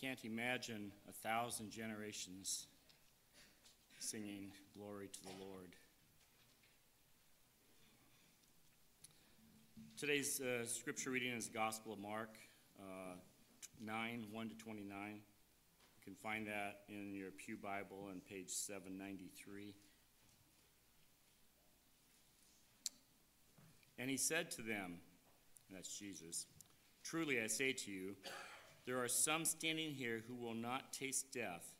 can't imagine a thousand generations singing glory to the Lord. Today's uh, scripture reading is the Gospel of Mark uh, 9 1 to 29. You can find that in your Pew Bible on page 793. And he said to them, that's Jesus, Truly I say to you, there are some standing here who will not taste death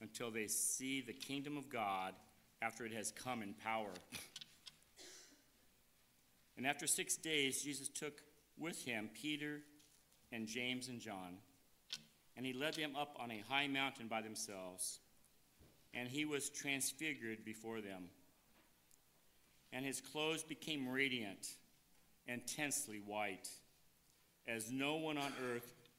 until they see the kingdom of God after it has come in power. And after six days, Jesus took with him Peter and James and John, and he led them up on a high mountain by themselves, and he was transfigured before them. And his clothes became radiant and intensely white, as no one on earth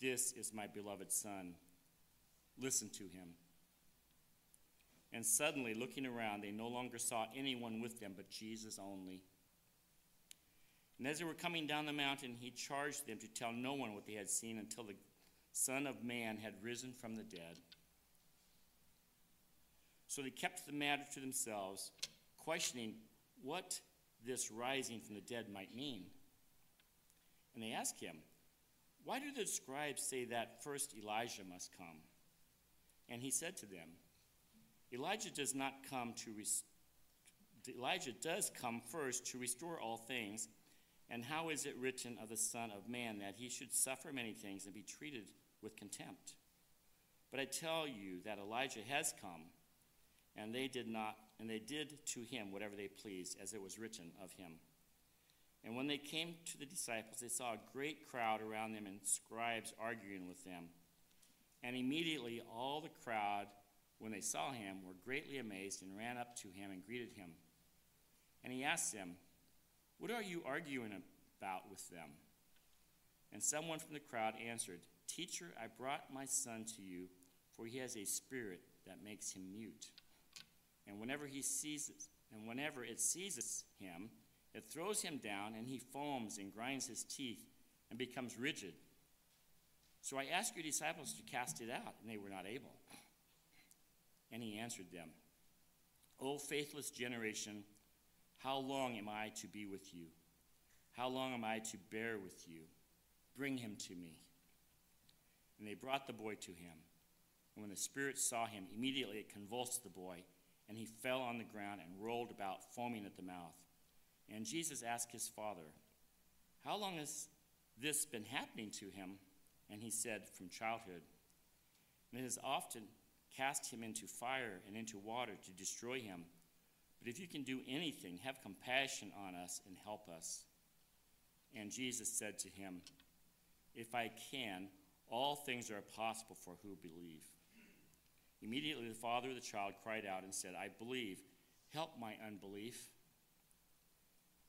This is my beloved Son. Listen to him. And suddenly, looking around, they no longer saw anyone with them but Jesus only. And as they were coming down the mountain, he charged them to tell no one what they had seen until the Son of Man had risen from the dead. So they kept the matter to themselves, questioning what this rising from the dead might mean. And they asked him, Why do the scribes say that first Elijah must come? And he said to them, Elijah does not come to rest- Elijah does come first to restore all things. And how is it written of the Son of Man that he should suffer many things and be treated with contempt? But I tell you that Elijah has come, and they did not, and they did to him whatever they pleased, as it was written of him. And when they came to the disciples, they saw a great crowd around them and scribes arguing with them. And immediately all the crowd, when they saw him, were greatly amazed and ran up to him and greeted him. And he asked them, What are you arguing about with them? And someone from the crowd answered, Teacher, I brought my son to you, for he has a spirit that makes him mute. And whenever he seizes, and whenever it seizes him, it throws him down, and he foams and grinds his teeth and becomes rigid. So I asked your disciples to cast it out, and they were not able. And he answered them, O faithless generation, how long am I to be with you? How long am I to bear with you? Bring him to me. And they brought the boy to him. And when the Spirit saw him, immediately it convulsed the boy, and he fell on the ground and rolled about, foaming at the mouth. And Jesus asked his father, How long has this been happening to him? And he said, From childhood. And it has often cast him into fire and into water to destroy him. But if you can do anything, have compassion on us and help us. And Jesus said to him, If I can, all things are possible for who believe. Immediately the father of the child cried out and said, I believe, help my unbelief.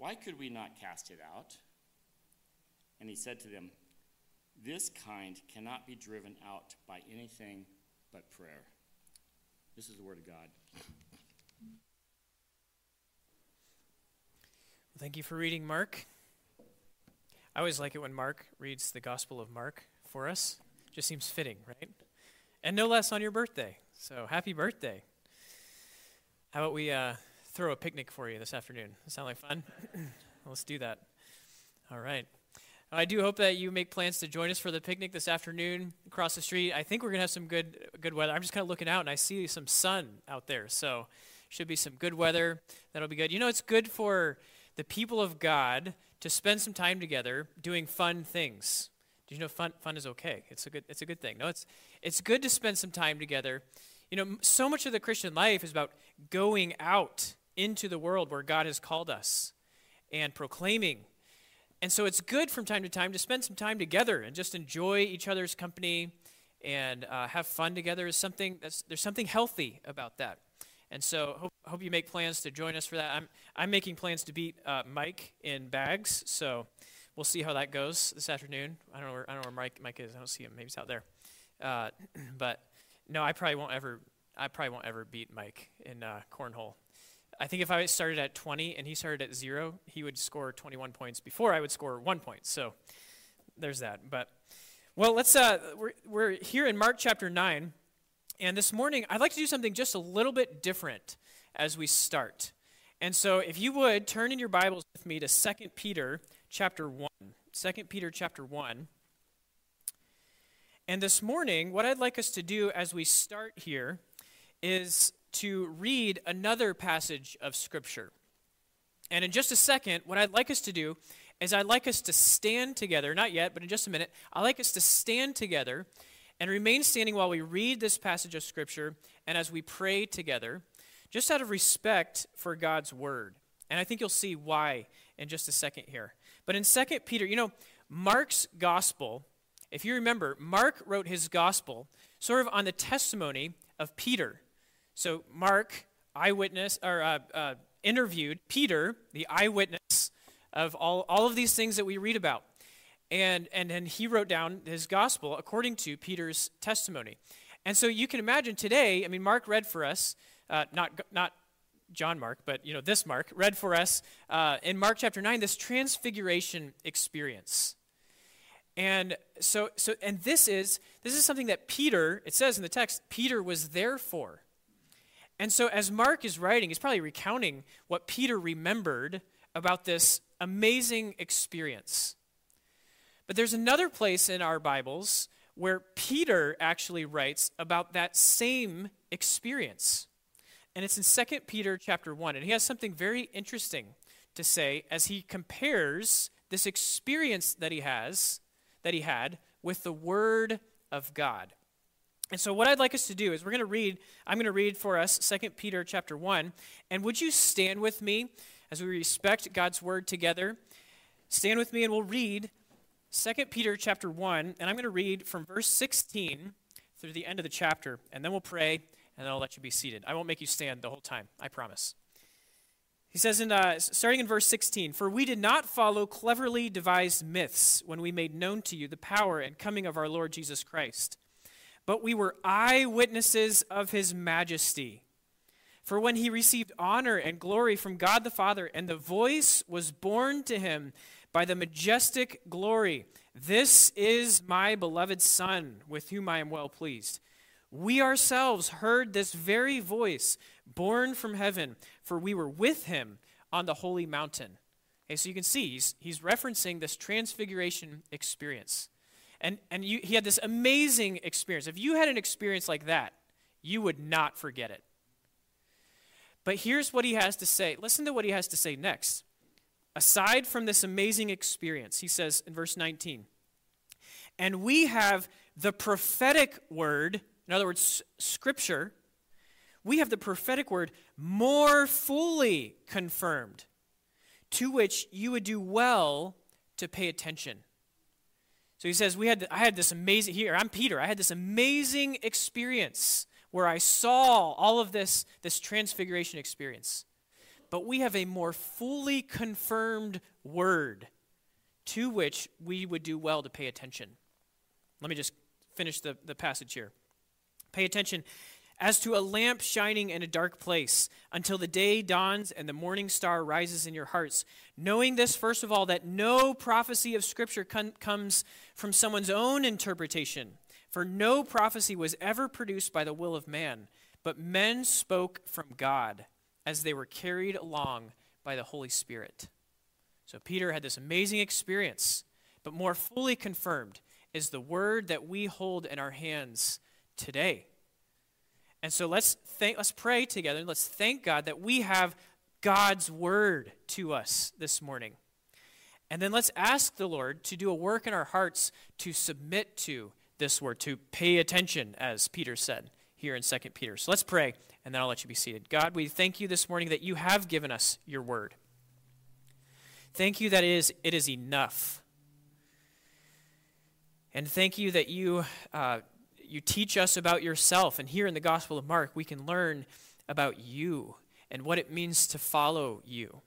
Why could we not cast it out? And he said to them, This kind cannot be driven out by anything but prayer. This is the word of God. Thank you for reading Mark. I always like it when Mark reads the Gospel of Mark for us. Just seems fitting, right? And no less on your birthday. So happy birthday. How about we uh, throw a picnic for you this afternoon? Sound like fun? Let's do that. All right. I do hope that you make plans to join us for the picnic this afternoon across the street. I think we're going to have some good good weather. I'm just kind of looking out and I see some sun out there. So, should be some good weather. That'll be good. You know, it's good for the people of God to spend some time together doing fun things. Do you know fun fun is okay? It's a good it's a good thing. No, it's it's good to spend some time together. You know, so much of the Christian life is about going out into the world where God has called us and proclaiming and so it's good from time to time to spend some time together and just enjoy each other's company and uh, have fun together. Is something that's there's something healthy about that. And so hope, hope you make plans to join us for that. I'm I'm making plans to beat uh, Mike in bags, so we'll see how that goes this afternoon. I don't know where I don't know where Mike Mike is. I don't see him. Maybe he's out there. Uh, but no, I probably won't ever. I probably won't ever beat Mike in uh, cornhole. I think if I started at 20 and he started at zero, he would score 21 points before I would score one point. So there's that. But well, let's. Uh, we're we're here in Mark chapter nine, and this morning I'd like to do something just a little bit different as we start. And so, if you would turn in your Bibles with me to 2 Peter chapter 1. 2 Peter chapter 1. And this morning, what I'd like us to do as we start here is to read another passage of Scripture. And in just a second, what I'd like us to do is I'd like us to stand together, not yet, but in just a minute, I'd like us to stand together and remain standing while we read this passage of Scripture and as we pray together, just out of respect for God's Word. And I think you'll see why in just a second here. But in 2 Peter, you know, Mark's gospel, if you remember, Mark wrote his gospel sort of on the testimony of Peter. So Mark, eyewitness, or uh, uh, interviewed Peter, the eyewitness of all, all of these things that we read about. And, and, and he wrote down his gospel according to Peter's testimony. And so you can imagine today, I mean, Mark read for us, uh, not, not John Mark, but you know this Mark read for us uh, in Mark chapter nine this transfiguration experience, and so so and this is this is something that Peter it says in the text Peter was there for, and so, as Mark is writing, he's probably recounting what Peter remembered about this amazing experience. But there's another place in our Bibles where Peter actually writes about that same experience. And it's in 2 Peter chapter 1. And he has something very interesting to say as he compares this experience that he has, that he had, with the Word of God. And so what I'd like us to do is we're going to read I'm going to read for us 2 Peter chapter 1 and would you stand with me as we respect God's word together? Stand with me and we'll read 2 Peter chapter 1 and I'm going to read from verse 16 through the end of the chapter and then we'll pray and then I'll let you be seated. I won't make you stand the whole time, I promise. He says, in, uh, starting in verse 16, For we did not follow cleverly devised myths when we made known to you the power and coming of our Lord Jesus Christ but we were eyewitnesses of his majesty. For when he received honor and glory from God the Father, and the voice was borne to him by the majestic glory, This is my beloved Son, with whom I am well pleased. We ourselves heard this very voice borne from heaven, for we were with him on the holy mountain. Okay, so you can see he's, he's referencing this transfiguration experience. And, and you, he had this amazing experience. If you had an experience like that, you would not forget it. But here's what he has to say. Listen to what he has to say next. Aside from this amazing experience, he says in verse 19, and we have the prophetic word, in other words, scripture, we have the prophetic word more fully confirmed, to which you would do well to pay attention. So he says, we had, I had this amazing, here, I'm Peter, I had this amazing experience where I saw all of this, this transfiguration experience. But we have a more fully confirmed word to which we would do well to pay attention. Let me just finish the, the passage here. Pay attention as to a lamp shining in a dark place until the day dawns and the morning star rises in your hearts. Knowing this, first of all, that no prophecy of Scripture com- comes from someone's own interpretation, for no prophecy was ever produced by the will of man, but men spoke from God as they were carried along by the Holy Spirit. So Peter had this amazing experience. but more fully confirmed is the word that we hold in our hands today. And so let's thank, let's pray together. Let's thank God that we have God's word to us this morning. And then let's ask the Lord to do a work in our hearts to submit to this word, to pay attention, as Peter said here in 2 Peter. So let's pray, and then I'll let you be seated. God, we thank you this morning that you have given us your word. Thank you that it is, it is enough. And thank you that you, uh, you teach us about yourself. And here in the Gospel of Mark, we can learn about you and what it means to follow you.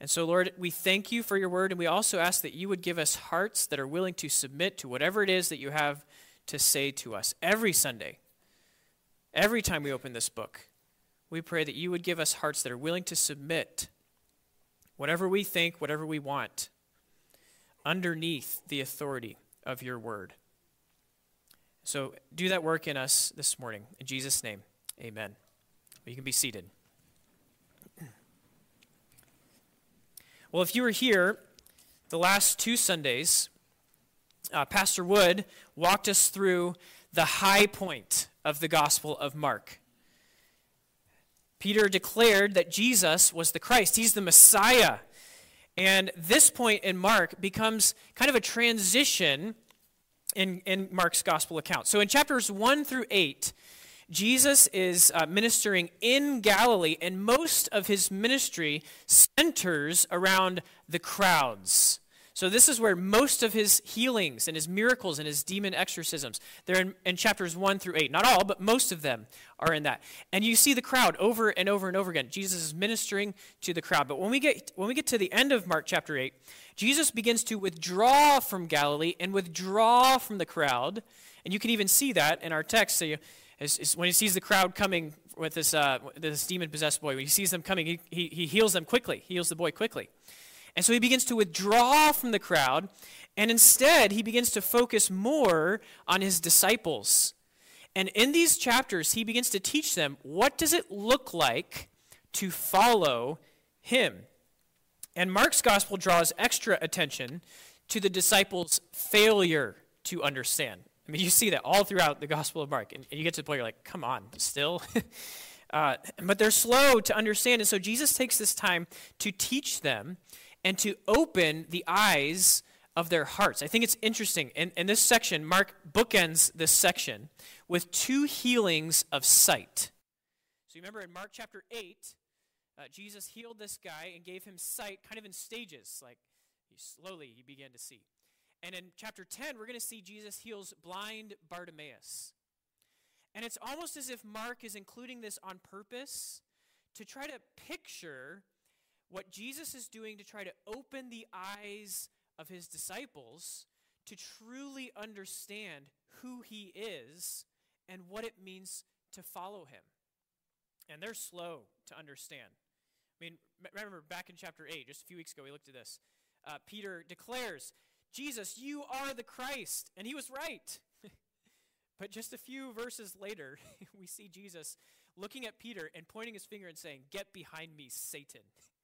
And so, Lord, we thank you for your word, and we also ask that you would give us hearts that are willing to submit to whatever it is that you have to say to us every Sunday. Every time we open this book, we pray that you would give us hearts that are willing to submit whatever we think, whatever we want, underneath the authority of your word. So do that work in us this morning. In Jesus' name, amen. You can be seated. Well, if you were here the last two Sundays, uh, Pastor Wood walked us through the high point of the Gospel of Mark. Peter declared that Jesus was the Christ, he's the Messiah. And this point in Mark becomes kind of a transition in, in Mark's gospel account. So in chapters 1 through 8, Jesus is uh, ministering in Galilee, and most of his ministry centers around the crowds. So this is where most of his healings and his miracles and his demon exorcisms, they're in, in, chapters 1 through 8. Not all, but most of them are in that. And you see the crowd over and over and over again. Jesus is ministering to the crowd. But when we get when we get to the end of Mark chapter 8, Jesus begins to withdraw from Galilee and withdraw from the crowd. And you can even see that in our text. So you, is, is when he sees the crowd coming with this, uh, this demon possessed boy, when he sees them coming, he, he, he heals them quickly. He heals the boy quickly. And so he begins to withdraw from the crowd, and instead he begins to focus more on his disciples. And in these chapters, he begins to teach them what does it look like to follow him. And Mark's gospel draws extra attention to the disciples' failure to understand. I mean, you see that all throughout the Gospel of Mark. And you get to the point, you're like, come on, still? uh, but they're slow to understand. And so Jesus takes this time to teach them and to open the eyes of their hearts. I think it's interesting. In, in this section, Mark bookends this section with two healings of sight. So you remember in Mark chapter 8, uh, Jesus healed this guy and gave him sight kind of in stages, like he slowly he began to see. And in chapter 10, we're going to see Jesus heals blind Bartimaeus. And it's almost as if Mark is including this on purpose to try to picture what Jesus is doing to try to open the eyes of his disciples to truly understand who he is and what it means to follow him. And they're slow to understand. I mean, remember back in chapter 8, just a few weeks ago, we looked at this. Uh, Peter declares, Jesus, you are the Christ. And he was right. but just a few verses later, we see Jesus looking at Peter and pointing his finger and saying, Get behind me, Satan.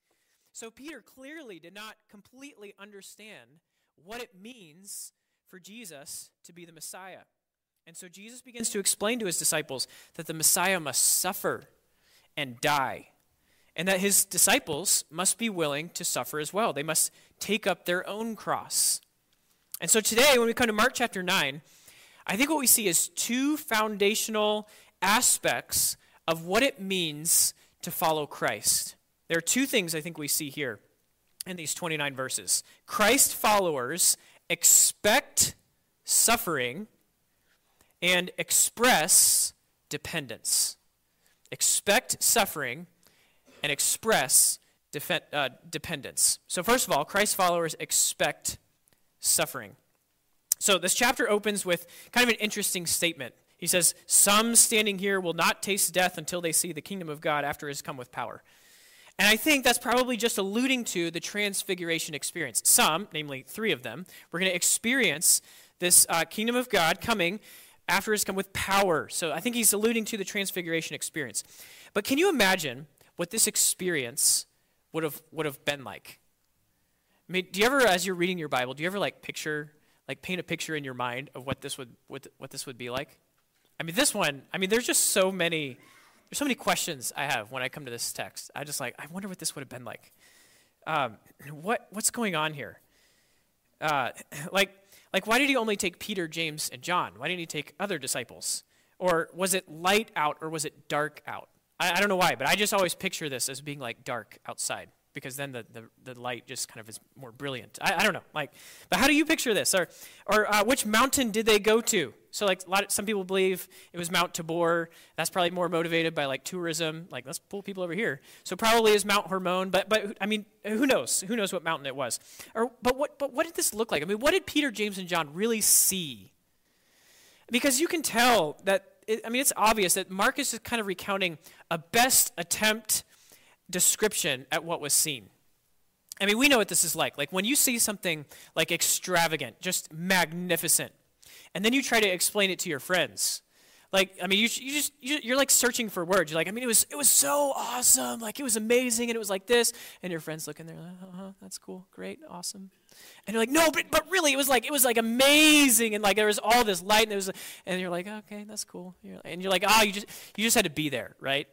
So Peter clearly did not completely understand what it means for Jesus to be the Messiah. And so Jesus begins to explain to his disciples that the Messiah must suffer and die, and that his disciples must be willing to suffer as well. They must take up their own cross. And so today, when we come to Mark chapter 9, I think what we see is two foundational aspects of what it means to follow Christ. There are two things I think we see here in these 29 verses. Christ followers expect suffering and express dependence. Expect suffering and express uh, dependence. So, first of all, Christ followers expect suffering. So this chapter opens with kind of an interesting statement. He says, Some standing here will not taste death until they see the kingdom of God after it has come with power. And I think that's probably just alluding to the transfiguration experience. Some, namely three of them, we're going to experience this uh, kingdom of God coming after it's come with power. So I think he's alluding to the transfiguration experience. But can you imagine what this experience would have, would have been like? I mean, do you ever, as you're reading your Bible, do you ever like picture, like paint a picture in your mind of what this would, what, what this would be like? I mean, this one, I mean, there's just so many, there's so many questions I have when I come to this text. I just like, I wonder what this would have been like. Um, what, what's going on here? Uh, like, like, why did he only take Peter, James, and John? Why didn't he take other disciples? Or was it light out or was it dark out? I, I don't know why, but I just always picture this as being like dark outside because then the, the, the light just kind of is more brilliant. I, I don't know. Like, but how do you picture this? Or, or uh, which mountain did they go to? So like a lot of, some people believe it was Mount Tabor. That's probably more motivated by like tourism. Like let's pull people over here. So probably is Mount Hermon. But but I mean who knows? Who knows what mountain it was? Or but what but what did this look like? I mean what did Peter, James, and John really see? Because you can tell that. It, I mean it's obvious that Marcus is kind of recounting a best attempt description at what was seen. I mean, we know what this is like. Like when you see something like extravagant, just magnificent, and then you try to explain it to your friends. Like, I mean, you, you just, you, are like searching for words. You're like, I mean, it was, it was so awesome. Like, it was amazing, and it was like this. And your friends looking there, like, uh-huh, that's cool, great, awesome. And you're like, no, but, but really, it was like, it was like amazing, and like there was all this light, and there was, and you're like, okay, that's cool. And you're like, ah, oh, you just, you just had to be there, right?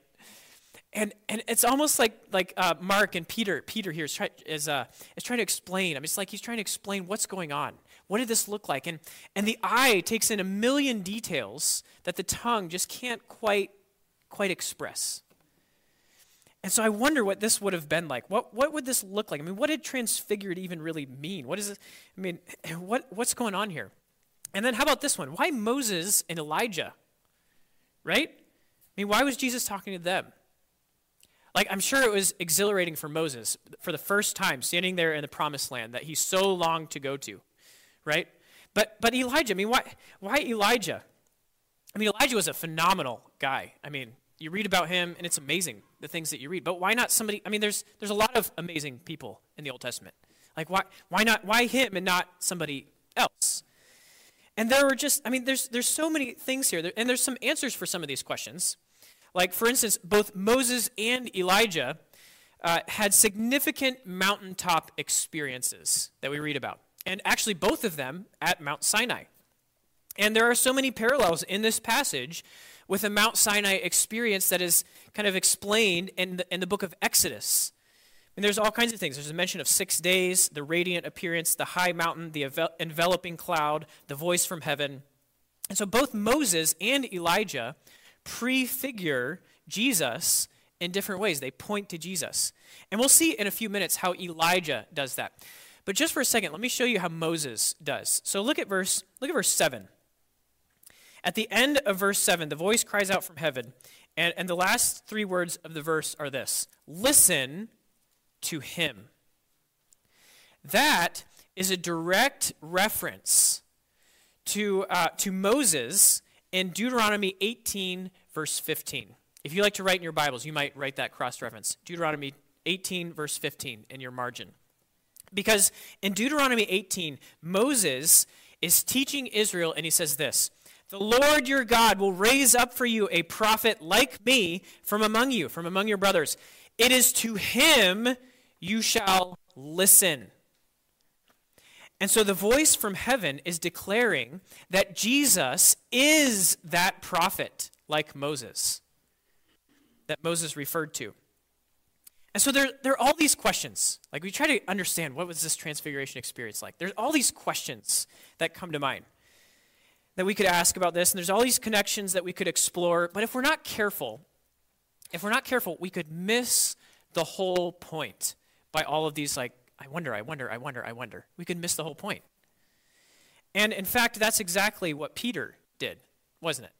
And, and it's almost like, like uh, Mark and Peter, Peter here is, try, is, uh, is trying to explain. I mean, it's like he's trying to explain what's going on. What did this look like? And, and the eye takes in a million details that the tongue just can't quite, quite express. And so I wonder what this would have been like. What, what would this look like? I mean, what did transfigured even really mean? What is it? I mean, what, what's going on here? And then how about this one? Why Moses and Elijah? Right? I mean, why was Jesus talking to them? Like, I'm sure it was exhilarating for Moses for the first time standing there in the promised land that he so longed to go to, right? But, but Elijah, I mean, why, why Elijah? I mean, Elijah was a phenomenal guy. I mean, you read about him, and it's amazing the things that you read. But why not somebody? I mean, there's, there's a lot of amazing people in the Old Testament. Like, why, why not? Why him and not somebody else? And there were just, I mean, there's, there's so many things here, and there's some answers for some of these questions. Like, for instance, both Moses and Elijah uh, had significant mountaintop experiences that we read about. And actually, both of them at Mount Sinai. And there are so many parallels in this passage with a Mount Sinai experience that is kind of explained in the, in the book of Exodus. And there's all kinds of things. There's a mention of six days, the radiant appearance, the high mountain, the enveloping cloud, the voice from heaven. And so both Moses and Elijah prefigure Jesus in different ways. They point to Jesus. And we'll see in a few minutes how Elijah does that. But just for a second, let me show you how Moses does. So look at verse look at verse 7. At the end of verse 7, the voice cries out from heaven, and, and the last three words of the verse are this Listen to him. That is a direct reference to, uh, to Moses in Deuteronomy 18, verse 15. If you like to write in your Bibles, you might write that cross reference. Deuteronomy 18, verse 15, in your margin. Because in Deuteronomy 18, Moses is teaching Israel, and he says this The Lord your God will raise up for you a prophet like me from among you, from among your brothers. It is to him you shall listen. And so the voice from heaven is declaring that Jesus is that prophet like Moses that Moses referred to. And so there, there are all these questions. Like we try to understand what was this transfiguration experience like. There's all these questions that come to mind that we could ask about this, and there's all these connections that we could explore. But if we're not careful, if we're not careful, we could miss the whole point by all of these like I wonder, I wonder, I wonder, I wonder. We could miss the whole point. And in fact, that's exactly what Peter did, wasn't it?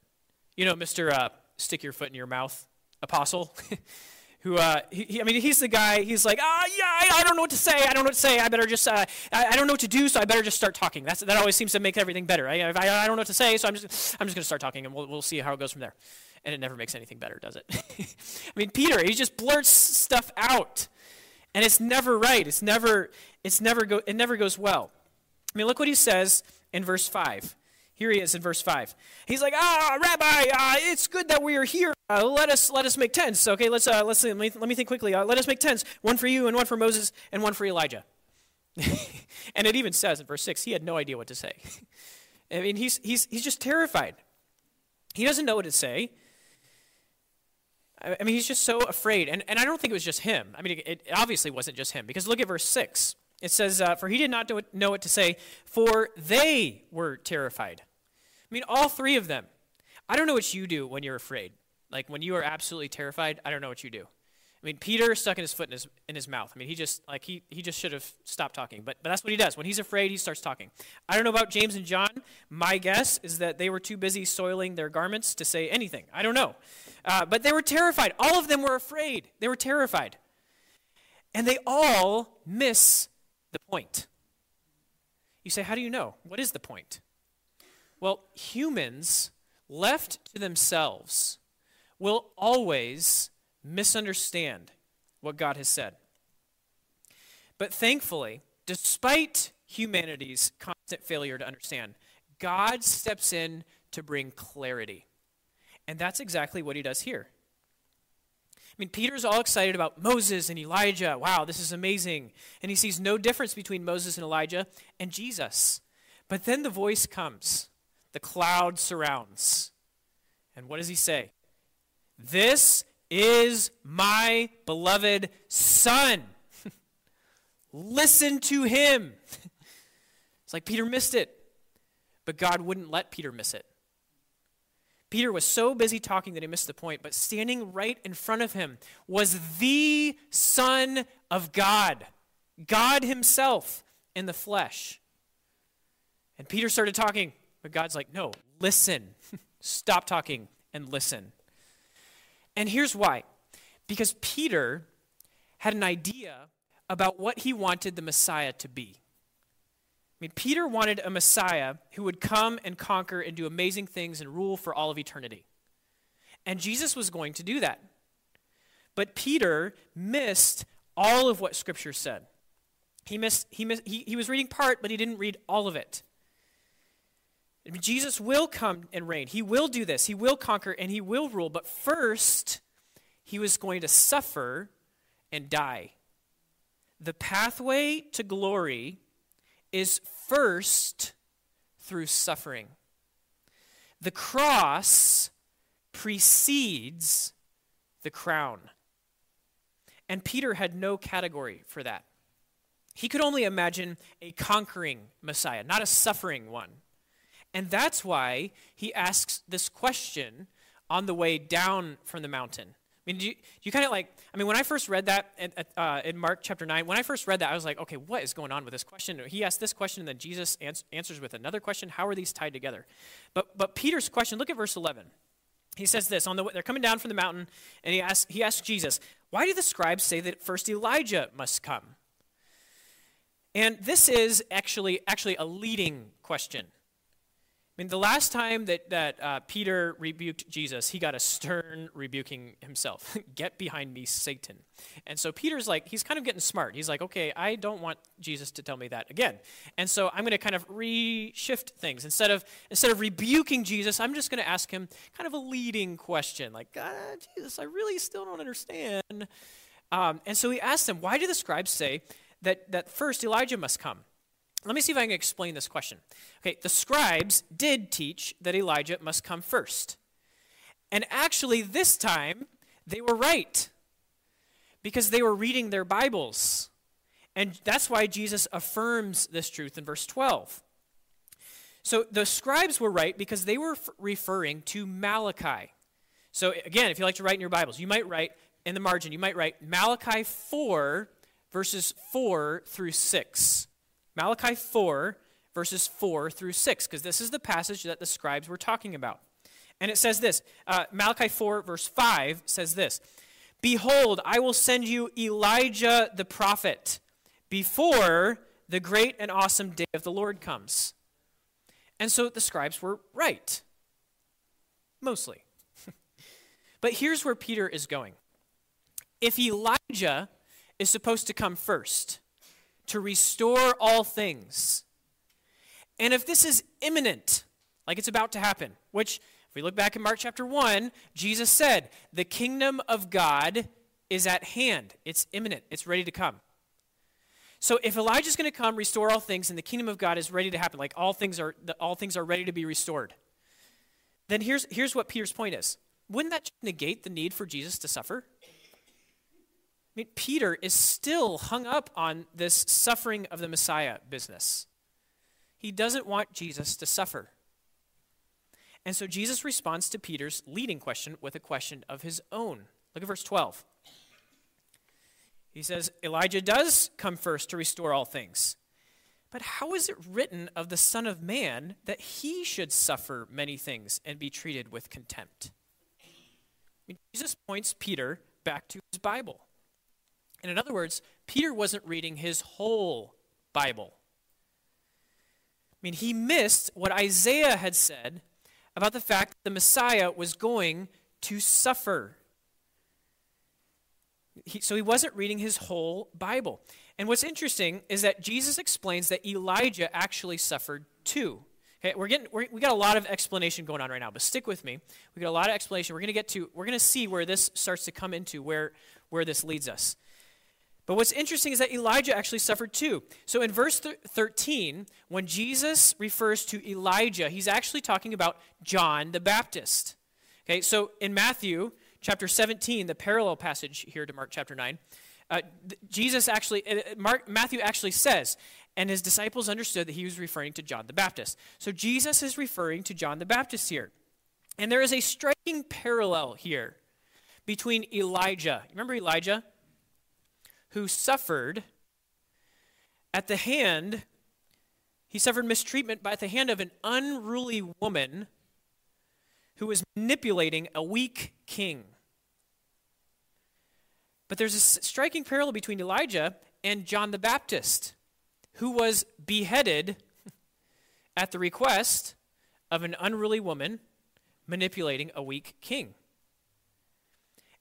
You know, Mr. Uh, stick your foot in your mouth apostle, who, uh, he, I mean, he's the guy, he's like, ah, yeah, I, I, don't know what to say. I don't know what to say. I better just, uh, I, I, don't know what to do, so I better just start talking. That's, that always seems to make everything better. I, I, I don't know what to say, so I'm just, I'm just going to start talking, and we'll, we'll see how it goes from there. And it never makes anything better, does it? I mean, Peter, he just blurts stuff out. And it's never right. It's never, it's never go, it never goes well. I mean, look what he says in verse 5. Here he is in verse 5. He's like, ah, Rabbi, uh, it's good that we are here. Uh, let, us, let us make tents. Okay, let's, uh, let's let, me, let me think quickly. Uh, let us make tents one for you, and one for Moses, and one for Elijah. and it even says in verse 6 he had no idea what to say. I mean, he's, he's, he's just terrified. He doesn't know what to say. I mean, he's just so afraid. And, and I don't think it was just him. I mean, it, it obviously wasn't just him, because look at verse 6. It says, uh, For he did not know what to say, for they were terrified. I mean, all three of them. I don't know what you do when you're afraid. Like, when you are absolutely terrified, I don't know what you do. I mean, Peter stuck in his foot in his, in his mouth. I mean, he just like he, he just should have stopped talking. But, but that's what he does. When he's afraid, he starts talking. I don't know about James and John. My guess is that they were too busy soiling their garments to say anything. I don't know. Uh, but they were terrified. All of them were afraid. They were terrified. And they all miss the point. You say, how do you know? What is the point? Well, humans left to themselves will always misunderstand what God has said. But thankfully, despite humanity's constant failure to understand, God steps in to bring clarity. And that's exactly what he does here. I mean, Peter's all excited about Moses and Elijah. Wow, this is amazing. And he sees no difference between Moses and Elijah and Jesus. But then the voice comes, the cloud surrounds. And what does he say? This is my beloved Son. Listen to him. it's like Peter missed it, but God wouldn't let Peter miss it. Peter was so busy talking that he missed the point, but standing right in front of him was the Son of God, God Himself in the flesh. And Peter started talking, but God's like, no, listen. Stop talking and listen. And here's why because Peter had an idea about what he wanted the Messiah to be. I mean, Peter wanted a Messiah who would come and conquer and do amazing things and rule for all of eternity. And Jesus was going to do that. But Peter missed all of what Scripture said. He, missed, he, missed, he, he was reading part, but he didn't read all of it. Jesus will come and reign. He will do this. He will conquer and he will rule. But first, he was going to suffer and die. The pathway to glory is first through suffering. The cross precedes the crown. And Peter had no category for that. He could only imagine a conquering Messiah, not a suffering one. And that's why he asks this question on the way down from the mountain. I mean, do you, you kind of like, I mean, when I first read that in, uh, in Mark chapter 9, when I first read that, I was like, okay, what is going on with this question? He asked this question, and then Jesus ans- answers with another question. How are these tied together? But, but Peter's question, look at verse 11. He says this on the way, they're coming down from the mountain, and he asks, he asks Jesus, Why do the scribes say that first Elijah must come? And this is actually, actually a leading question mean, the last time that, that uh, Peter rebuked Jesus, he got a stern rebuking himself. Get behind me, Satan. And so Peter's like, he's kind of getting smart. He's like, okay, I don't want Jesus to tell me that again. And so I'm going to kind of reshift things. Instead of, instead of rebuking Jesus, I'm just going to ask him kind of a leading question, like, ah, Jesus, I really still don't understand. Um, and so he asked him, why do the scribes say that, that first Elijah must come? Let me see if I can explain this question. Okay, the scribes did teach that Elijah must come first. And actually, this time, they were right because they were reading their Bibles. And that's why Jesus affirms this truth in verse 12. So the scribes were right because they were f- referring to Malachi. So again, if you like to write in your Bibles, you might write in the margin, you might write Malachi 4, verses 4 through 6. Malachi 4, verses 4 through 6, because this is the passage that the scribes were talking about. And it says this uh, Malachi 4, verse 5 says this Behold, I will send you Elijah the prophet before the great and awesome day of the Lord comes. And so the scribes were right. Mostly. but here's where Peter is going. If Elijah is supposed to come first, to restore all things. And if this is imminent, like it's about to happen, which, if we look back in Mark chapter 1, Jesus said, The kingdom of God is at hand, it's imminent, it's ready to come. So if Elijah's going to come, restore all things, and the kingdom of God is ready to happen, like all things are, all things are ready to be restored, then here's, here's what Peter's point is. Wouldn't that negate the need for Jesus to suffer? I mean, Peter is still hung up on this suffering of the Messiah business. He doesn't want Jesus to suffer. And so Jesus responds to Peter's leading question with a question of his own. Look at verse 12. He says, Elijah does come first to restore all things. But how is it written of the Son of Man that he should suffer many things and be treated with contempt? I mean, Jesus points Peter back to his Bible. And in other words, Peter wasn't reading his whole Bible. I mean, he missed what Isaiah had said about the fact that the Messiah was going to suffer. He, so he wasn't reading his whole Bible. And what's interesting is that Jesus explains that Elijah actually suffered too. Okay, we're getting we're, we got a lot of explanation going on right now, but stick with me. We got a lot of explanation. We're going to get to we're going to see where this starts to come into where where this leads us. But what's interesting is that Elijah actually suffered too. So in verse 13, when Jesus refers to Elijah, he's actually talking about John the Baptist. Okay, so in Matthew chapter 17, the parallel passage here to Mark chapter 9, uh, Jesus actually, uh, Mark, Matthew actually says, and his disciples understood that he was referring to John the Baptist. So Jesus is referring to John the Baptist here. And there is a striking parallel here between Elijah. Remember Elijah? Who suffered at the hand, he suffered mistreatment by the hand of an unruly woman who was manipulating a weak king. But there's a striking parallel between Elijah and John the Baptist, who was beheaded at the request of an unruly woman manipulating a weak king.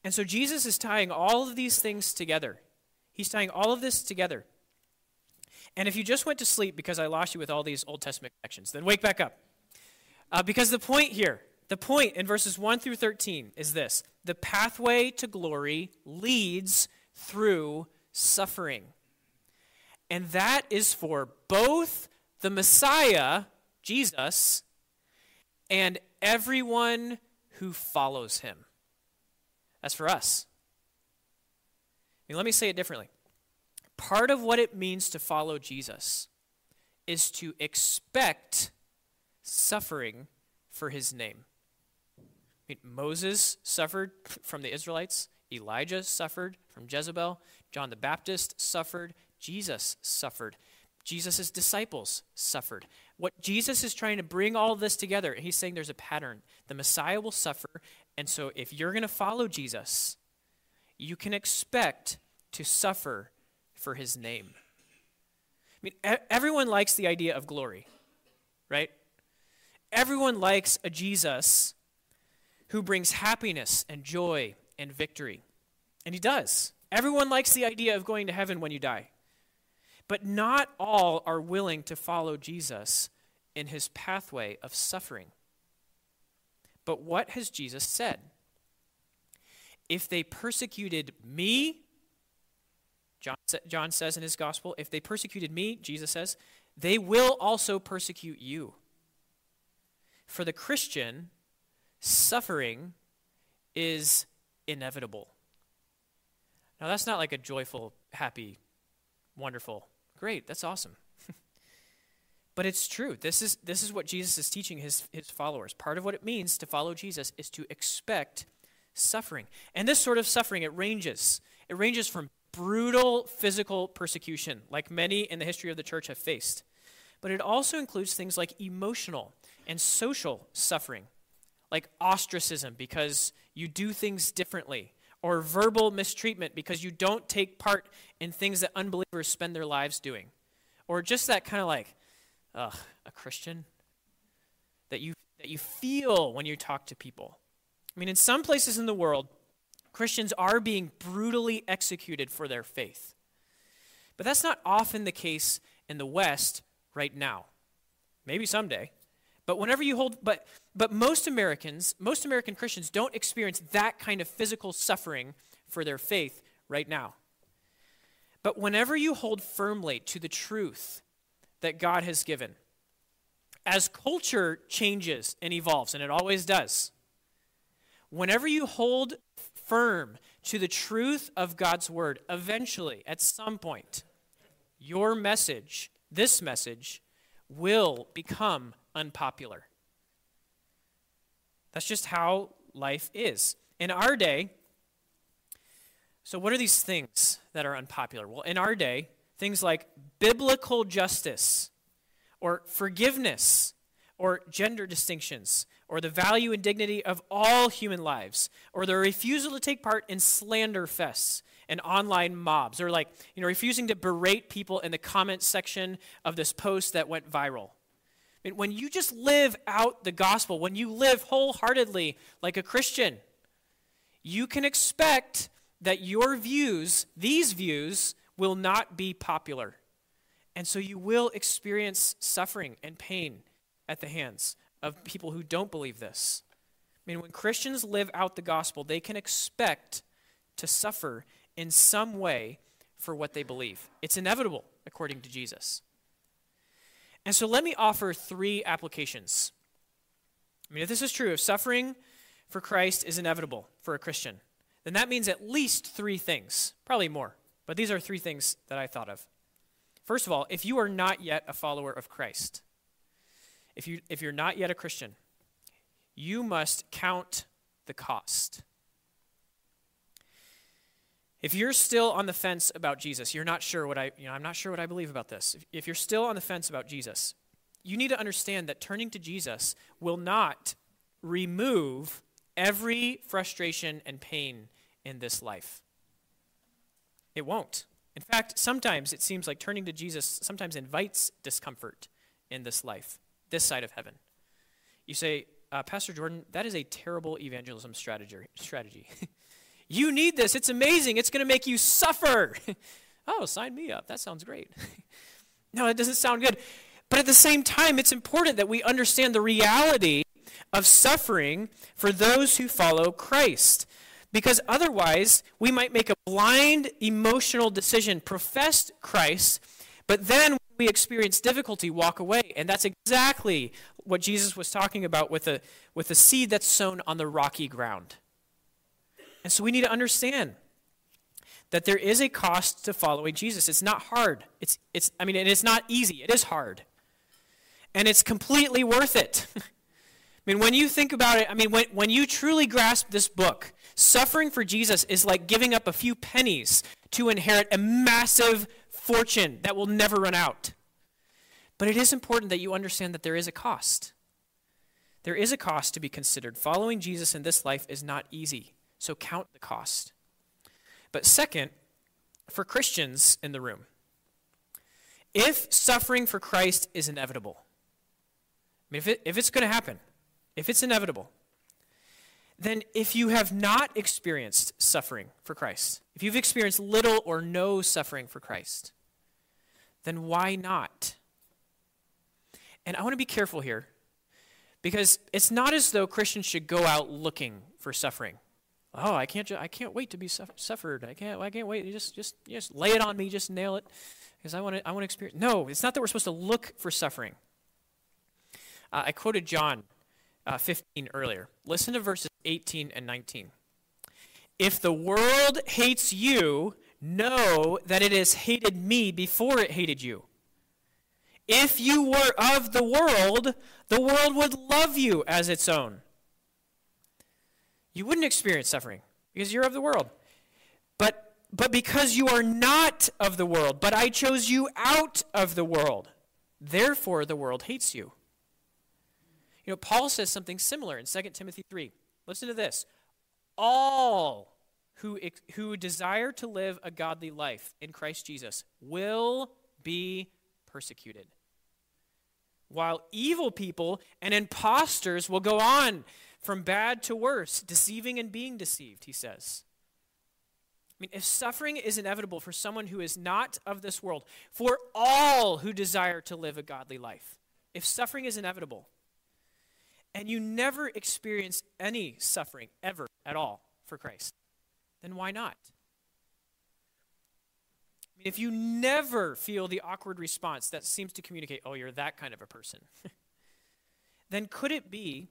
And so Jesus is tying all of these things together. He's tying all of this together. And if you just went to sleep because I lost you with all these Old Testament connections, then wake back up. Uh, because the point here, the point in verses 1 through 13 is this the pathway to glory leads through suffering. And that is for both the Messiah, Jesus, and everyone who follows him. That's for us mean, let me say it differently. Part of what it means to follow Jesus is to expect suffering for his name. I mean, Moses suffered from the Israelites, Elijah suffered from Jezebel, John the Baptist suffered, Jesus suffered. Jesus' disciples suffered. What Jesus is trying to bring all this together, he's saying there's a pattern. The Messiah will suffer, and so if you're going to follow Jesus, you can expect to suffer for his name. I mean, everyone likes the idea of glory, right? Everyone likes a Jesus who brings happiness and joy and victory. And he does. Everyone likes the idea of going to heaven when you die. But not all are willing to follow Jesus in his pathway of suffering. But what has Jesus said? If they persecuted me, John, John says in his gospel, if they persecuted me, Jesus says, they will also persecute you. For the Christian, suffering is inevitable. Now, that's not like a joyful, happy, wonderful, great, that's awesome. but it's true. This is, this is what Jesus is teaching his, his followers. Part of what it means to follow Jesus is to expect suffering. And this sort of suffering, it ranges. It ranges from brutal physical persecution, like many in the history of the church have faced. But it also includes things like emotional and social suffering, like ostracism because you do things differently, or verbal mistreatment because you don't take part in things that unbelievers spend their lives doing, or just that kind of like, ugh, a Christian that you that you feel when you talk to people. I mean, in some places in the world, Christians are being brutally executed for their faith. But that's not often the case in the West right now. Maybe someday. But whenever you hold but but most Americans, most American Christians don't experience that kind of physical suffering for their faith right now. But whenever you hold firmly to the truth that God has given, as culture changes and evolves, and it always does, whenever you hold firm to the truth of God's word, eventually, at some point, your message, this message, will become unpopular. That's just how life is. In our day, so what are these things that are unpopular? Well, in our day, things like biblical justice or forgiveness or gender distinctions or the value and dignity of all human lives or the refusal to take part in slander fests and online mobs or like you know refusing to berate people in the comment section of this post that went viral I mean, when you just live out the gospel, when you live wholeheartedly like a Christian, you can expect that your views, these views, will not be popular. And so you will experience suffering and pain at the hands of people who don't believe this. I mean, when Christians live out the gospel, they can expect to suffer in some way for what they believe. It's inevitable, according to Jesus. And so let me offer three applications. I mean, if this is true, if suffering for Christ is inevitable for a Christian, then that means at least three things, probably more. But these are three things that I thought of. First of all, if you are not yet a follower of Christ, if, you, if you're not yet a Christian, you must count the cost. If you're still on the fence about Jesus, you're not sure what I, you know, I'm not sure what I believe about this. If, if you're still on the fence about Jesus, you need to understand that turning to Jesus will not remove every frustration and pain in this life. It won't. In fact, sometimes it seems like turning to Jesus sometimes invites discomfort in this life, this side of heaven. You say, uh, Pastor Jordan, that is a terrible evangelism strategy. strategy. You need this. It's amazing. It's going to make you suffer. oh, sign me up. That sounds great. no, it doesn't sound good. But at the same time, it's important that we understand the reality of suffering for those who follow Christ. Because otherwise, we might make a blind emotional decision, profess Christ, but then we experience difficulty, walk away. And that's exactly what Jesus was talking about with a, with a seed that's sown on the rocky ground. And so we need to understand that there is a cost to following Jesus. It's not hard. It's, it's, I mean, and it's not easy. It is hard. And it's completely worth it. I mean, when you think about it, I mean, when, when you truly grasp this book, suffering for Jesus is like giving up a few pennies to inherit a massive fortune that will never run out. But it is important that you understand that there is a cost. There is a cost to be considered. Following Jesus in this life is not easy. So count the cost. But second, for Christians in the room, if suffering for Christ is inevitable, I mean, if, it, if it's going to happen, if it's inevitable, then if you have not experienced suffering for Christ, if you've experienced little or no suffering for Christ, then why not? And I want to be careful here because it's not as though Christians should go out looking for suffering. Oh, I can't. Ju- I can't wait to be suffered. I can't. I can't wait. Just, just, just lay it on me. Just nail it, because I want to. I want to experience. No, it's not that we're supposed to look for suffering. Uh, I quoted John uh, 15 earlier. Listen to verses 18 and 19. If the world hates you, know that it has hated me before it hated you. If you were of the world, the world would love you as its own you wouldn't experience suffering because you're of the world. But, but because you are not of the world, but I chose you out of the world, therefore the world hates you. You know, Paul says something similar in 2 Timothy 3. Listen to this. All who, who desire to live a godly life in Christ Jesus will be persecuted. While evil people and impostors will go on from bad to worse, deceiving and being deceived, he says. I mean, if suffering is inevitable for someone who is not of this world, for all who desire to live a godly life, if suffering is inevitable, and you never experience any suffering ever at all for Christ, then why not? I mean, if you never feel the awkward response that seems to communicate, oh, you're that kind of a person, then could it be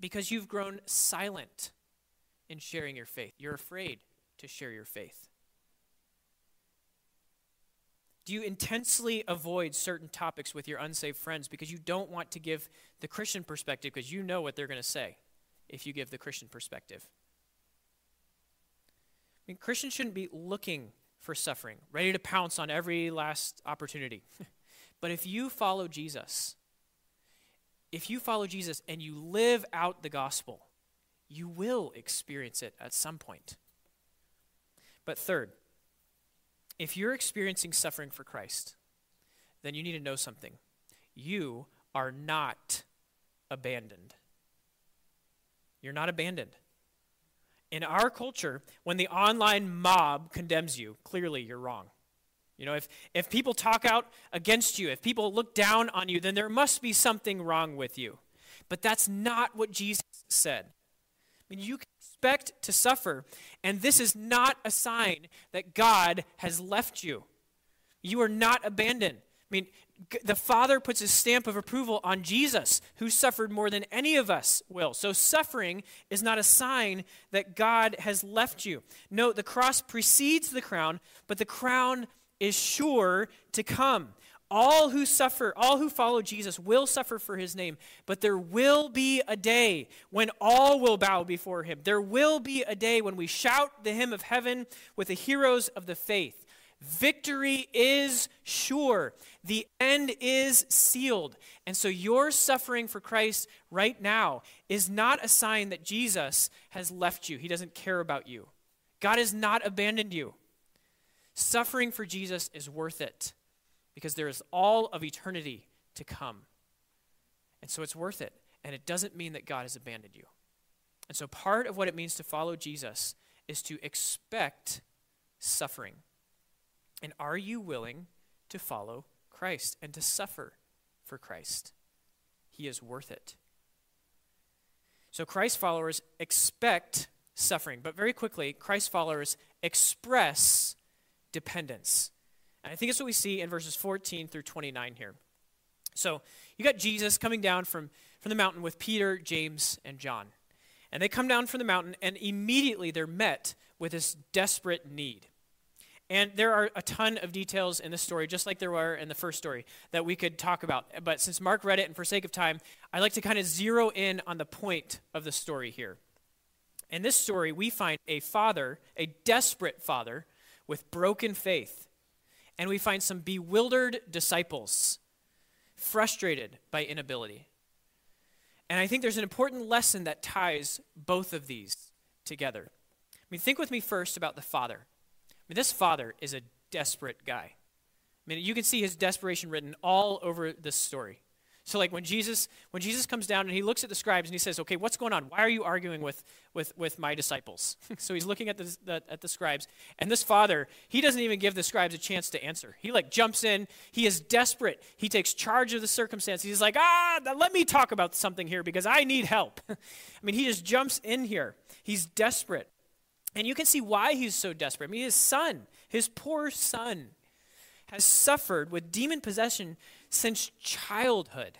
because you've grown silent in sharing your faith? You're afraid to share your faith. Do you intensely avoid certain topics with your unsaved friends because you don't want to give the Christian perspective because you know what they're going to say if you give the Christian perspective? Mean, Christians shouldn't be looking for suffering, ready to pounce on every last opportunity. but if you follow Jesus, if you follow Jesus and you live out the gospel, you will experience it at some point. But third, if you're experiencing suffering for Christ, then you need to know something. You are not abandoned. You're not abandoned. In our culture, when the online mob condemns you, clearly you're wrong. You know, if, if people talk out against you, if people look down on you, then there must be something wrong with you. But that's not what Jesus said. I mean, you can expect to suffer, and this is not a sign that God has left you. You are not abandoned. I mean, the Father puts his stamp of approval on Jesus, who suffered more than any of us will. So, suffering is not a sign that God has left you. No, the cross precedes the crown, but the crown is sure to come. All who suffer, all who follow Jesus will suffer for his name, but there will be a day when all will bow before him. There will be a day when we shout the hymn of heaven with the heroes of the faith. Victory is sure. The end is sealed. And so your suffering for Christ right now is not a sign that Jesus has left you. He doesn't care about you. God has not abandoned you. Suffering for Jesus is worth it because there is all of eternity to come. And so it's worth it. And it doesn't mean that God has abandoned you. And so part of what it means to follow Jesus is to expect suffering. And are you willing to follow Christ and to suffer for Christ? He is worth it. So Christ followers expect suffering, but very quickly, Christ followers express dependence. And I think it's what we see in verses 14 through 29 here. So you got Jesus coming down from, from the mountain with Peter, James, and John. And they come down from the mountain, and immediately they're met with this desperate need. And there are a ton of details in this story, just like there were in the first story, that we could talk about. But since Mark read it, and for sake of time, I'd like to kind of zero in on the point of the story here. In this story, we find a father, a desperate father, with broken faith and we find some bewildered disciples, frustrated by inability. And I think there's an important lesson that ties both of these together. I mean, think with me first about the father. I mean, this father is a desperate guy. I mean, you can see his desperation written all over this story. So like when Jesus when Jesus comes down and he looks at the scribes and he says, "Okay, what's going on? Why are you arguing with with with my disciples?" so he's looking at the, the, at the scribes, and this father he doesn't even give the scribes a chance to answer. He like jumps in. He is desperate. He takes charge of the circumstance. He's like, "Ah, let me talk about something here because I need help." I mean, he just jumps in here. He's desperate, and you can see why he's so desperate. I mean, his son, his poor son, has suffered with demon possession since childhood.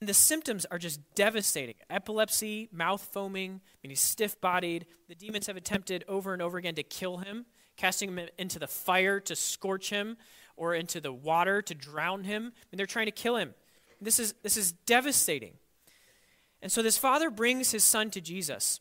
And the symptoms are just devastating epilepsy, mouth foaming, I mean, he's stiff bodied. The demons have attempted over and over again to kill him, casting him into the fire to scorch him or into the water to drown him. I mean, they're trying to kill him. This is, this is devastating. And so this father brings his son to Jesus.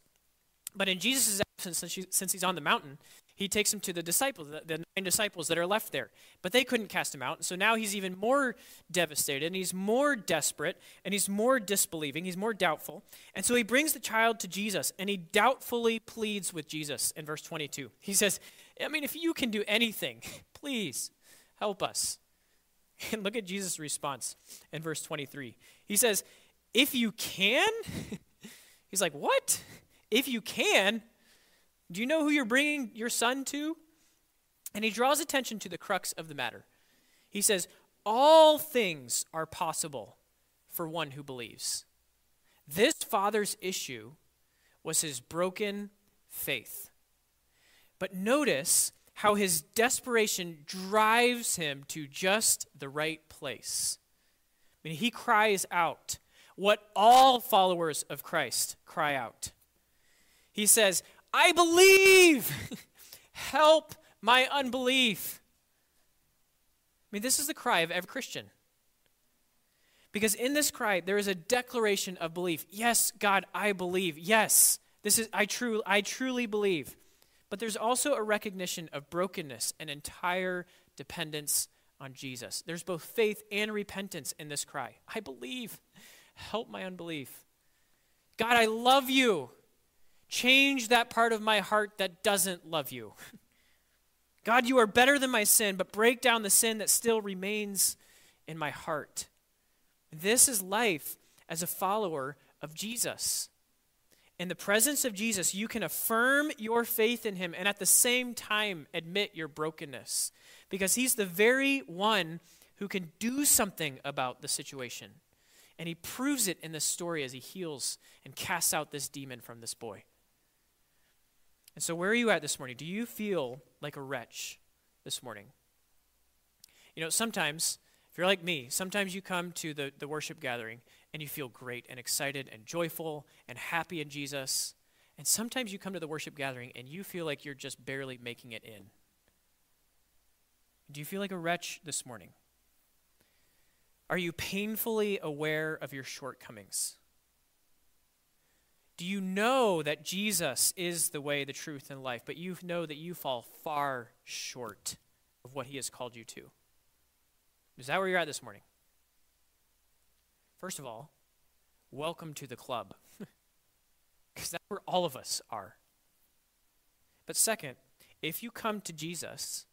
But in Jesus' absence, since he's on the mountain, he takes him to the disciples, the nine disciples that are left there. But they couldn't cast him out. So now he's even more devastated, and he's more desperate, and he's more disbelieving, he's more doubtful. And so he brings the child to Jesus, and he doubtfully pleads with Jesus in verse 22. He says, I mean, if you can do anything, please help us. And look at Jesus' response in verse 23. He says, If you can? He's like, What? If you can? Do you know who you're bringing your son to? And he draws attention to the crux of the matter. He says, All things are possible for one who believes. This father's issue was his broken faith. But notice how his desperation drives him to just the right place. I mean, he cries out what all followers of Christ cry out. He says, I believe, help my unbelief. I mean, this is the cry of every Christian. Because in this cry, there is a declaration of belief. Yes, God, I believe. Yes, this is I true I truly believe. But there's also a recognition of brokenness and entire dependence on Jesus. There's both faith and repentance in this cry. I believe. Help my unbelief. God, I love you. Change that part of my heart that doesn't love you. God, you are better than my sin, but break down the sin that still remains in my heart. This is life as a follower of Jesus. In the presence of Jesus, you can affirm your faith in him and at the same time admit your brokenness because he's the very one who can do something about the situation. And he proves it in this story as he heals and casts out this demon from this boy. And so, where are you at this morning? Do you feel like a wretch this morning? You know, sometimes if you're like me, sometimes you come to the, the worship gathering and you feel great and excited and joyful and happy in Jesus. And sometimes you come to the worship gathering and you feel like you're just barely making it in. Do you feel like a wretch this morning? Are you painfully aware of your shortcomings? Do you know that Jesus is the way, the truth, and life, but you know that you fall far short of what he has called you to? Is that where you're at this morning? First of all, welcome to the club, because that's where all of us are. But second, if you come to Jesus,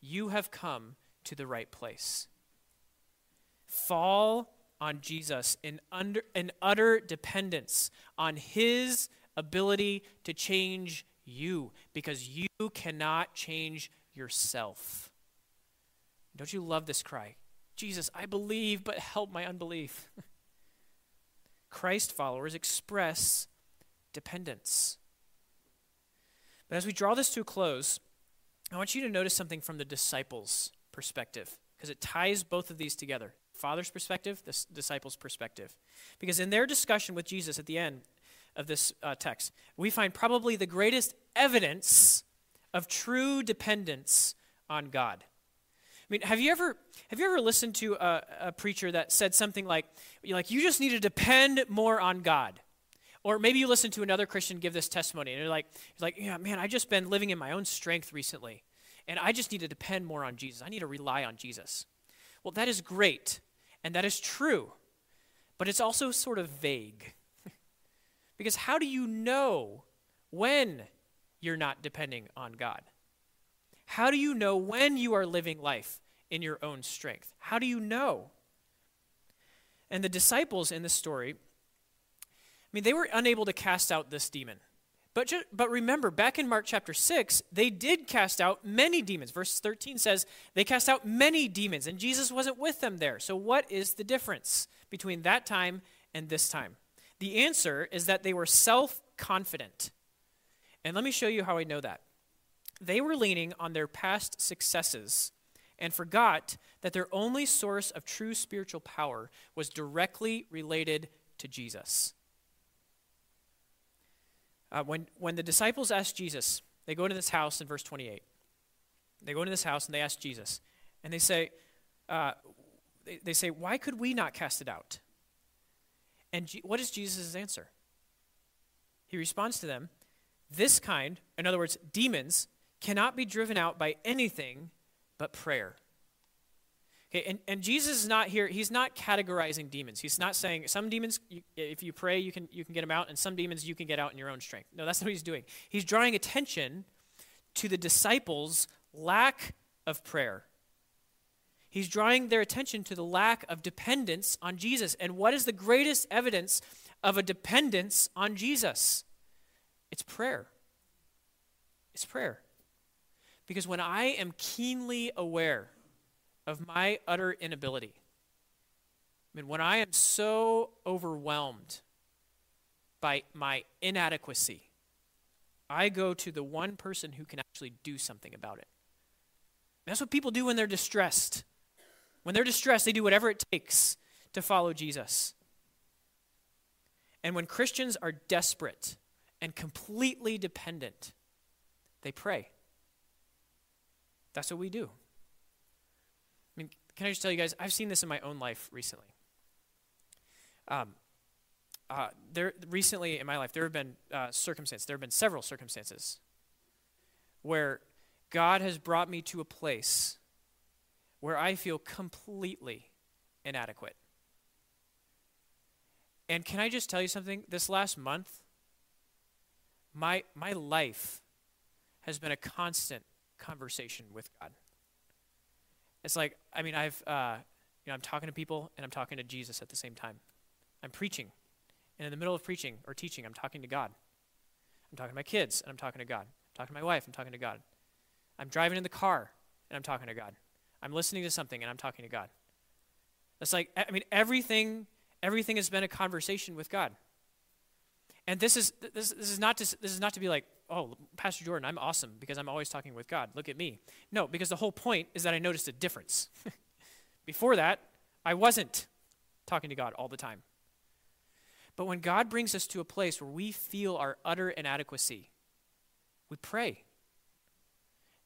you have come to the right place. Fall on Jesus in, under, in utter dependence on his ability to change you because you cannot change yourself. Don't you love this cry? Jesus, I believe, but help my unbelief. Christ followers express dependence. But as we draw this to a close, I want you to notice something from the disciples' perspective, because it ties both of these together Father's perspective, the disciples' perspective. Because in their discussion with Jesus at the end of this uh, text, we find probably the greatest evidence of true dependence on God. I mean, have you ever have you ever listened to a, a preacher that said something like, like you just need to depend more on God? Or maybe you listen to another Christian give this testimony, and you're like, you're like, yeah, man, I just been living in my own strength recently, and I just need to depend more on Jesus. I need to rely on Jesus. Well, that is great, and that is true, but it's also sort of vague. because how do you know when you're not depending on God? How do you know when you are living life in your own strength? How do you know? And the disciples in this story, I mean, they were unable to cast out this demon. But, but remember, back in Mark chapter 6, they did cast out many demons. Verse 13 says they cast out many demons, and Jesus wasn't with them there. So, what is the difference between that time and this time? The answer is that they were self confident. And let me show you how I know that. They were leaning on their past successes and forgot that their only source of true spiritual power was directly related to Jesus. Uh, when, when the disciples asked Jesus, they go into this house in verse 28. They go into this house and they ask Jesus, and they say, uh, they, they say, Why could we not cast it out? And G- what is Jesus' answer? He responds to them, This kind, in other words, demons, cannot be driven out by anything but prayer. Okay, and, and Jesus is not here, he's not categorizing demons. He's not saying some demons, you, if you pray, you can, you can get them out, and some demons you can get out in your own strength. No, that's not what he's doing. He's drawing attention to the disciples' lack of prayer. He's drawing their attention to the lack of dependence on Jesus. And what is the greatest evidence of a dependence on Jesus? It's prayer. It's prayer. Because when I am keenly aware of my utter inability, I mean, when I am so overwhelmed by my inadequacy, I go to the one person who can actually do something about it. That's what people do when they're distressed. When they're distressed, they do whatever it takes to follow Jesus. And when Christians are desperate and completely dependent, they pray. That's what we do. Can I just tell you guys, I've seen this in my own life recently. Um, uh, there recently in my life, there have been uh, circumstances. There have been several circumstances where God has brought me to a place where I feel completely inadequate. And can I just tell you something? This last month, my my life has been a constant conversation with God. It's like I mean I've uh, you know I'm talking to people and I'm talking to Jesus at the same time. I'm preaching, and in the middle of preaching or teaching, I'm talking to God. I'm talking to my kids and I'm talking to God. I'm talking to my wife. I'm talking to God. I'm driving in the car and I'm talking to God. I'm listening to something and I'm talking to God. It's like I mean everything everything has been a conversation with God. And this is this, this is not to this is not to be like, oh, Pastor Jordan, I'm awesome because I'm always talking with God. Look at me. No, because the whole point is that I noticed a difference. Before that, I wasn't talking to God all the time. But when God brings us to a place where we feel our utter inadequacy, we pray.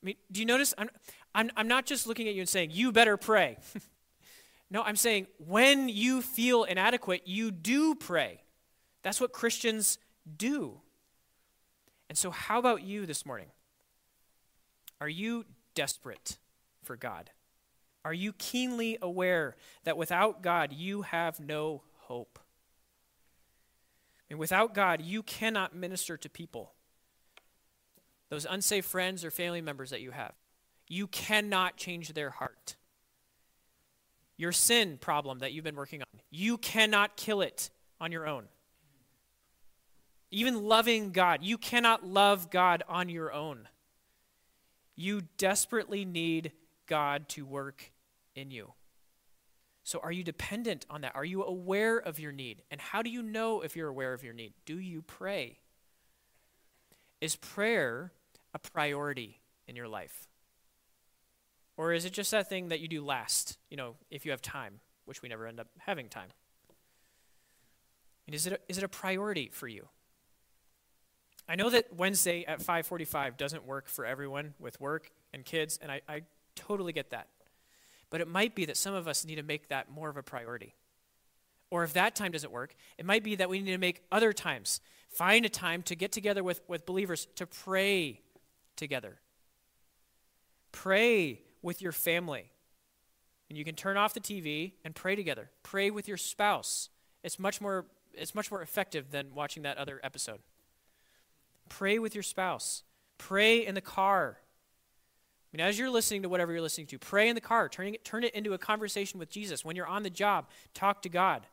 I mean, do you notice? I'm, I'm, I'm not just looking at you and saying, you better pray. no, I'm saying, when you feel inadequate, you do pray. That's what Christians do. And so, how about you this morning? Are you desperate for God? Are you keenly aware that without God, you have no hope? And without God, you cannot minister to people those unsafe friends or family members that you have. You cannot change their heart. Your sin problem that you've been working on, you cannot kill it on your own. Even loving God, you cannot love God on your own. You desperately need God to work in you. So, are you dependent on that? Are you aware of your need? And how do you know if you're aware of your need? Do you pray? Is prayer a priority in your life? Or is it just that thing that you do last, you know, if you have time, which we never end up having time? And is it a, is it a priority for you? I know that Wednesday at 5:45 doesn't work for everyone with work and kids, and I, I totally get that. But it might be that some of us need to make that more of a priority. Or if that time doesn't work, it might be that we need to make other times. Find a time to get together with, with believers to pray together. Pray with your family. And you can turn off the TV and pray together. Pray with your spouse. It's much more it's much more effective than watching that other episode. Pray with your spouse. Pray in the car. I mean, as you're listening to whatever you're listening to, pray in the car. Turn it, turn it into a conversation with Jesus. When you're on the job, talk to God.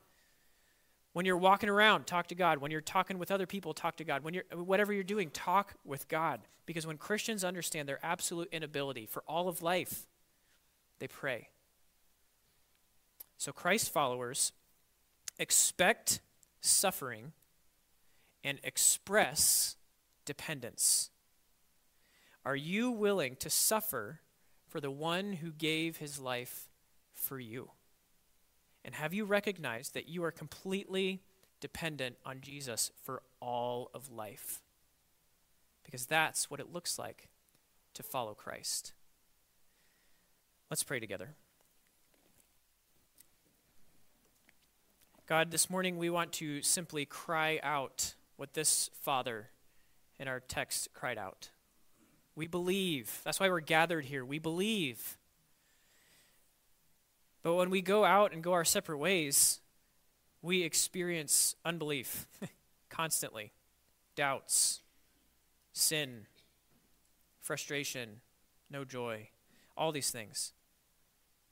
When you're walking around, talk to God. When you're talking with other people, talk to God. When you're whatever you're doing, talk with God. Because when Christians understand their absolute inability for all of life, they pray. So Christ followers expect suffering and express dependence. Are you willing to suffer for the one who gave his life for you? And have you recognized that you are completely dependent on Jesus for all of life? Because that's what it looks like to follow Christ. Let's pray together. God, this morning we want to simply cry out what this Father in our text cried out. We believe. That's why we're gathered here. We believe but when we go out and go our separate ways, we experience unbelief constantly, doubts, sin, frustration, no joy, all these things.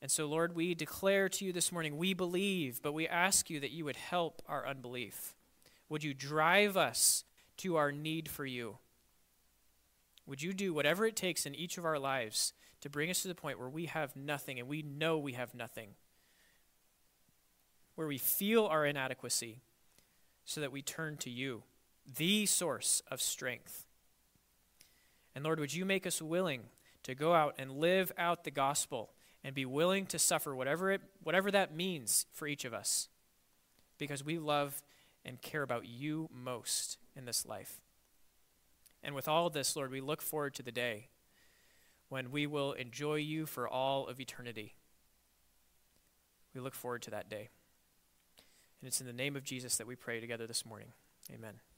And so, Lord, we declare to you this morning, we believe, but we ask you that you would help our unbelief. Would you drive us to our need for you? Would you do whatever it takes in each of our lives to bring us to the point where we have nothing and we know we have nothing, where we feel our inadequacy, so that we turn to you, the source of strength. And Lord, would you make us willing to go out and live out the gospel and be willing to suffer whatever, it, whatever that means for each of us because we love and care about you most in this life. And with all this, Lord, we look forward to the day when we will enjoy you for all of eternity. We look forward to that day. And it's in the name of Jesus that we pray together this morning. Amen.